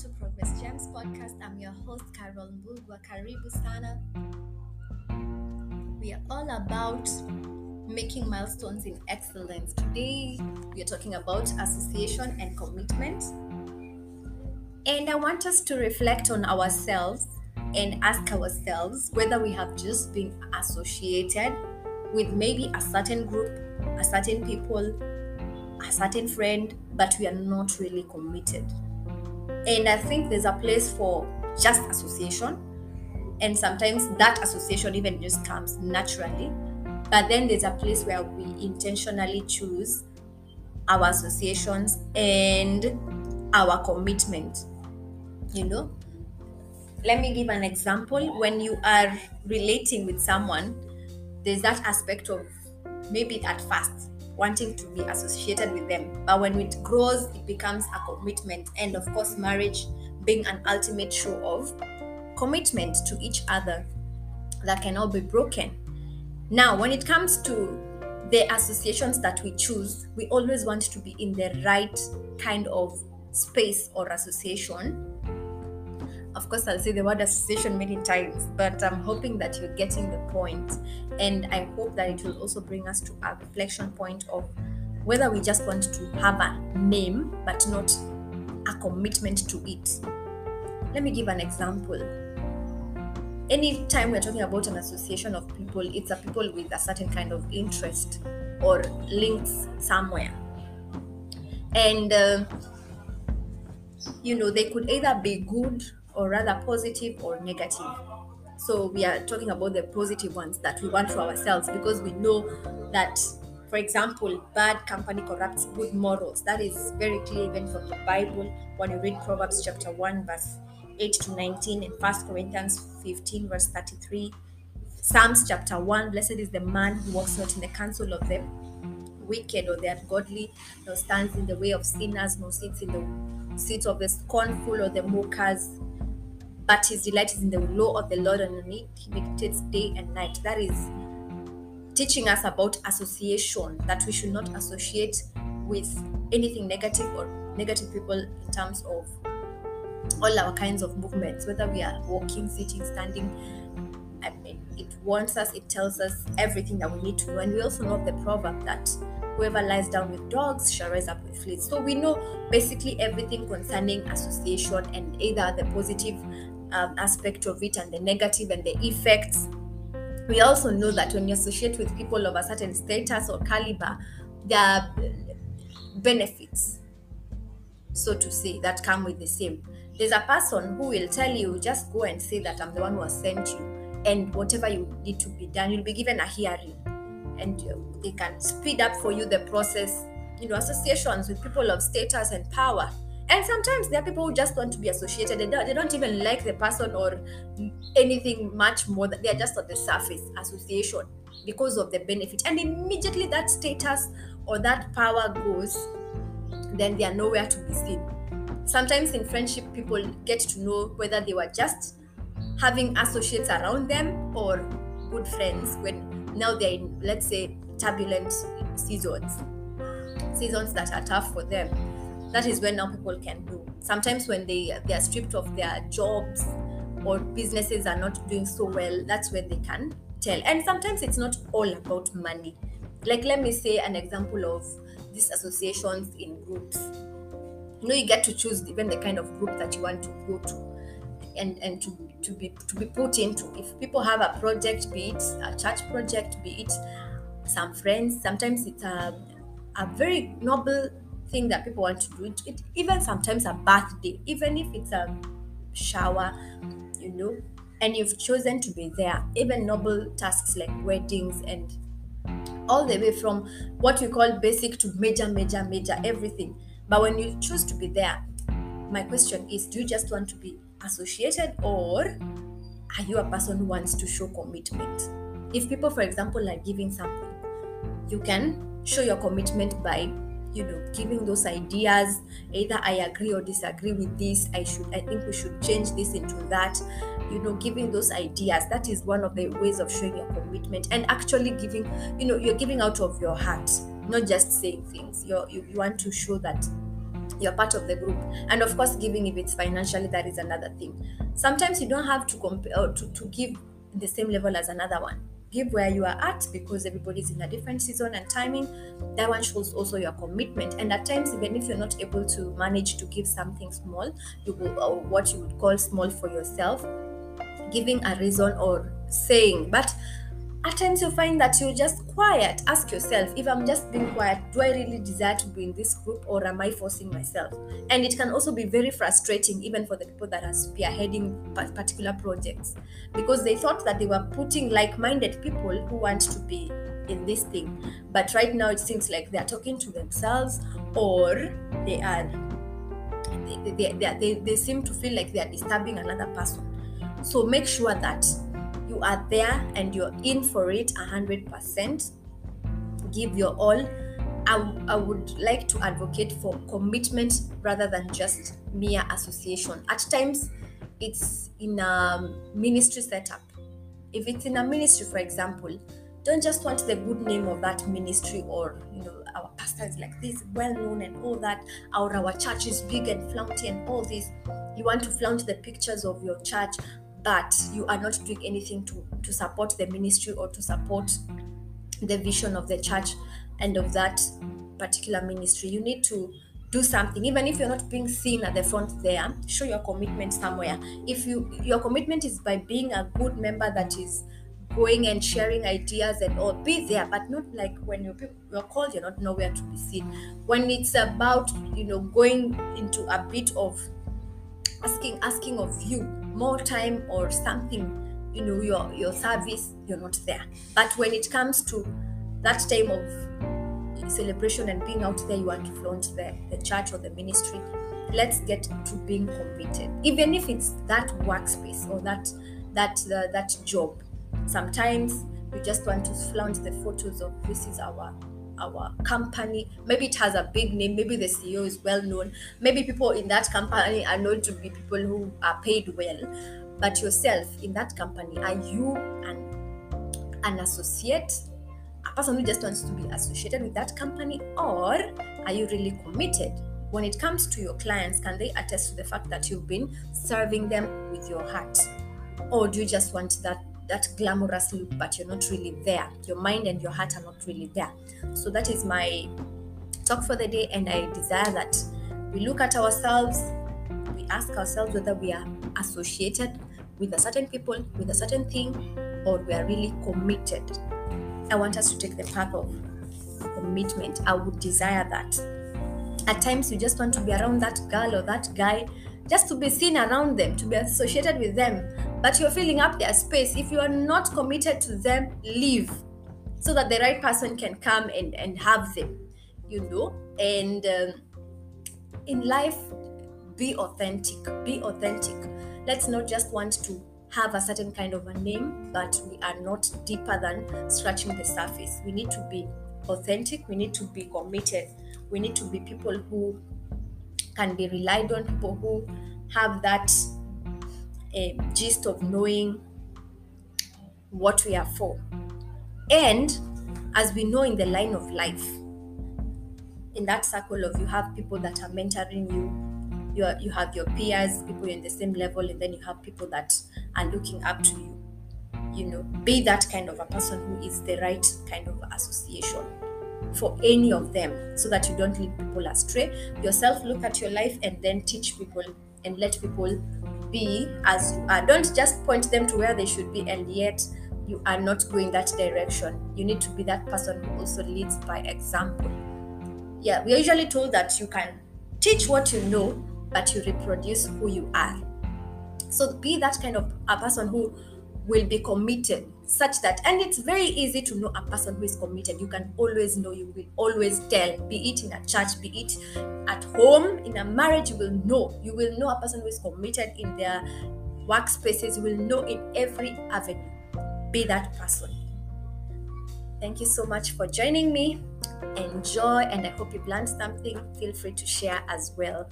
to Progress Gems podcast. I'm your host, Carol Mbugwa. Karibu sana. We are all about making milestones in excellence. Today, we are talking about association and commitment. And I want us to reflect on ourselves and ask ourselves whether we have just been associated with maybe a certain group, a certain people, a certain friend, but we are not really committed. And I think there's a place for just association. And sometimes that association even just comes naturally. But then there's a place where we intentionally choose our associations and our commitment. You know? Let me give an example. When you are relating with someone, there's that aspect of maybe at first wanting to be associated with them. But when it grows, it becomes a commitment. And of course, marriage being an ultimate show of commitment to each other that cannot be broken. Now, when it comes to the associations that we choose, we always want to be in the right kind of space or association. Of course, I'll say the word association many times, but I'm hoping that you're getting the point. And I hope that it will also bring us to a reflection point of whether we just want to have a name but not a commitment to it. Let me give an example. Anytime we're talking about an association of people, it's a people with a certain kind of interest or links somewhere. And, uh, you know, they could either be good or rather positive or negative. So we are talking about the positive ones that we want for ourselves because we know that, for example, bad company corrupts good morals. That is very clear even from the Bible when you read Proverbs chapter 1, verse 8 to 19, and 1 Corinthians 15, verse 33. Psalms chapter 1, blessed is the man who walks not in the counsel of the wicked or the ungodly, nor stands in the way of sinners, nor sits in the seat of the scornful or the mockers but his delight is in the law of the Lord, and on it he meditates day and night. That is teaching us about association, that we should not associate with anything negative or negative people in terms of all our kinds of movements, whether we are walking, sitting, standing. I mean, it warns us, it tells us everything that we need to know. And we also know the proverb that whoever lies down with dogs shall rise up with fleas. So we know basically everything concerning association and either the positive um, aspect of it and the negative and the effects. We also know that when you associate with people of a certain status or caliber, there are benefits, so to say, that come with the same. There's a person who will tell you, just go and say that I'm the one who has sent you, and whatever you need to be done, you'll be given a hearing, and they can speed up for you the process. You know, associations with people of status and power and sometimes there are people who just want to be associated. They don't, they don't even like the person or anything much more they're just on the surface association because of the benefit. And immediately that status or that power goes then they are nowhere to be seen. Sometimes in friendship people get to know whether they were just having associates around them or good friends when now they're in let's say turbulent seasons. Seasons that are tough for them that is when now people can do. Sometimes when they they are stripped of their jobs or businesses are not doing so well that's when they can tell. And sometimes it's not all about money. Like let me say an example of these associations in groups. You know you get to choose even the kind of group that you want to go to and and to to be to be put into. If people have a project be it a church project be it some friends sometimes it's a a very noble thing that people want to do. It, it, even sometimes a birthday, even if it's a shower, you know, and you've chosen to be there. Even noble tasks like weddings and all the way from what we call basic to major, major, major, everything. But when you choose to be there, my question is do you just want to be associated or are you a person who wants to show commitment? If people, for example, are giving something, you can show your commitment by you know giving those ideas either i agree or disagree with this i should i think we should change this into that you know giving those ideas. That is one of the ways of showing your commitment and actually giving you know you're giving out of your heart not just saying things. You're, you, you want to show that you're part of the group. And of course giving if it's financially that is another thing. Sometimes you don't have to compare uh, to, to give the same level as another one give where you are at because everybody's in a different season and timing that one shows also your commitment. And at times even if you're not able to manage to give something small you will or what you would call small for yourself giving a reason or saying. But at times you find that you're just quiet. Ask yourself if I'm just being quiet, do I really desire to be in this group or am I forcing myself? And it can also be very frustrating, even for the people that are spearheading particular projects, because they thought that they were putting like minded people who want to be in this thing. But right now it seems like they're talking to themselves or they are. They, they, they, they, they seem to feel like they are disturbing another person. So make sure that you are there and you're in for it 100% give your all. I, I would like to advocate for commitment rather than just mere association. At times it's in a ministry setup. If it's in a ministry for example don't just want the good name of that ministry or you know our pastor is like this well known and all that or our church is big and flaunty and all this. You want to flaunt the pictures of your church but you are not doing anything to to support the ministry or to support the vision of the church and of that particular ministry. You need to do something. Even if you're not being seen at the front there show your commitment somewhere. If you your commitment is by being a good member that is going and sharing ideas and all be there but not like when you're, you're called you're not nowhere to be seen. When it's about you know going into a bit of asking asking of you more time or something you know your your service you're not there. But when it comes to that time of celebration and being out there you want to flaunt the, the church or the ministry let's get to being committed. Even if it's that workspace or that that uh, that job sometimes you just want to flaunt the photos of this is our our company. Maybe it has a big name, maybe the CEO is well known, maybe people in that company are known to be people who are paid well. But yourself in that company, are you an, an associate? A person who just wants to be associated with that company, or are you really committed? When it comes to your clients, can they attest to the fact that you've been serving them with your heart? Or do you just want that that glamorous look, but you're not really there. Your mind and your heart are not really there. So that is my talk for the day, and I desire that we look at ourselves, we ask ourselves whether we are associated with a certain people, with a certain thing, or we are really committed. I want us to take the path of commitment. I would desire that. At times, you just want to be around that girl or that guy just to be seen around them, to be associated with them. But you're filling up their space. If you are not committed to them, leave so that the right person can come and, and have them, you know. And um, in life, be authentic. Be authentic. Let's not just want to have a certain kind of a name, but we are not deeper than scratching the surface. We need to be authentic. We need to be committed. We need to be people who can be relied on, people who have that uh, gist of knowing what we are for. And as we know in the line of life, in that circle of you have people that are mentoring you, you, are, you have your peers, people in the same level, and then you have people that are looking up to you. You know, be that kind of a person who is the right kind of association for any of them so that you don't lead people astray. Yourself, look at your life and then teach people and let people be as you are. Don't just point them to where they should be and yet you are not going that direction. You need to be that person who also leads by example. Yeah, we are usually told that you can teach what you know, but you reproduce who you are. So be that kind of a person who will be committed such that and it's very easy to know a person who is committed. You can always know you will always tell be it in a church be it at home in a marriage you will know. You will know a person who is committed in their workspaces. You will know in every avenue. Be that person. Thank you so much for joining me. Enjoy and i hope you've learned something. Feel free to share as well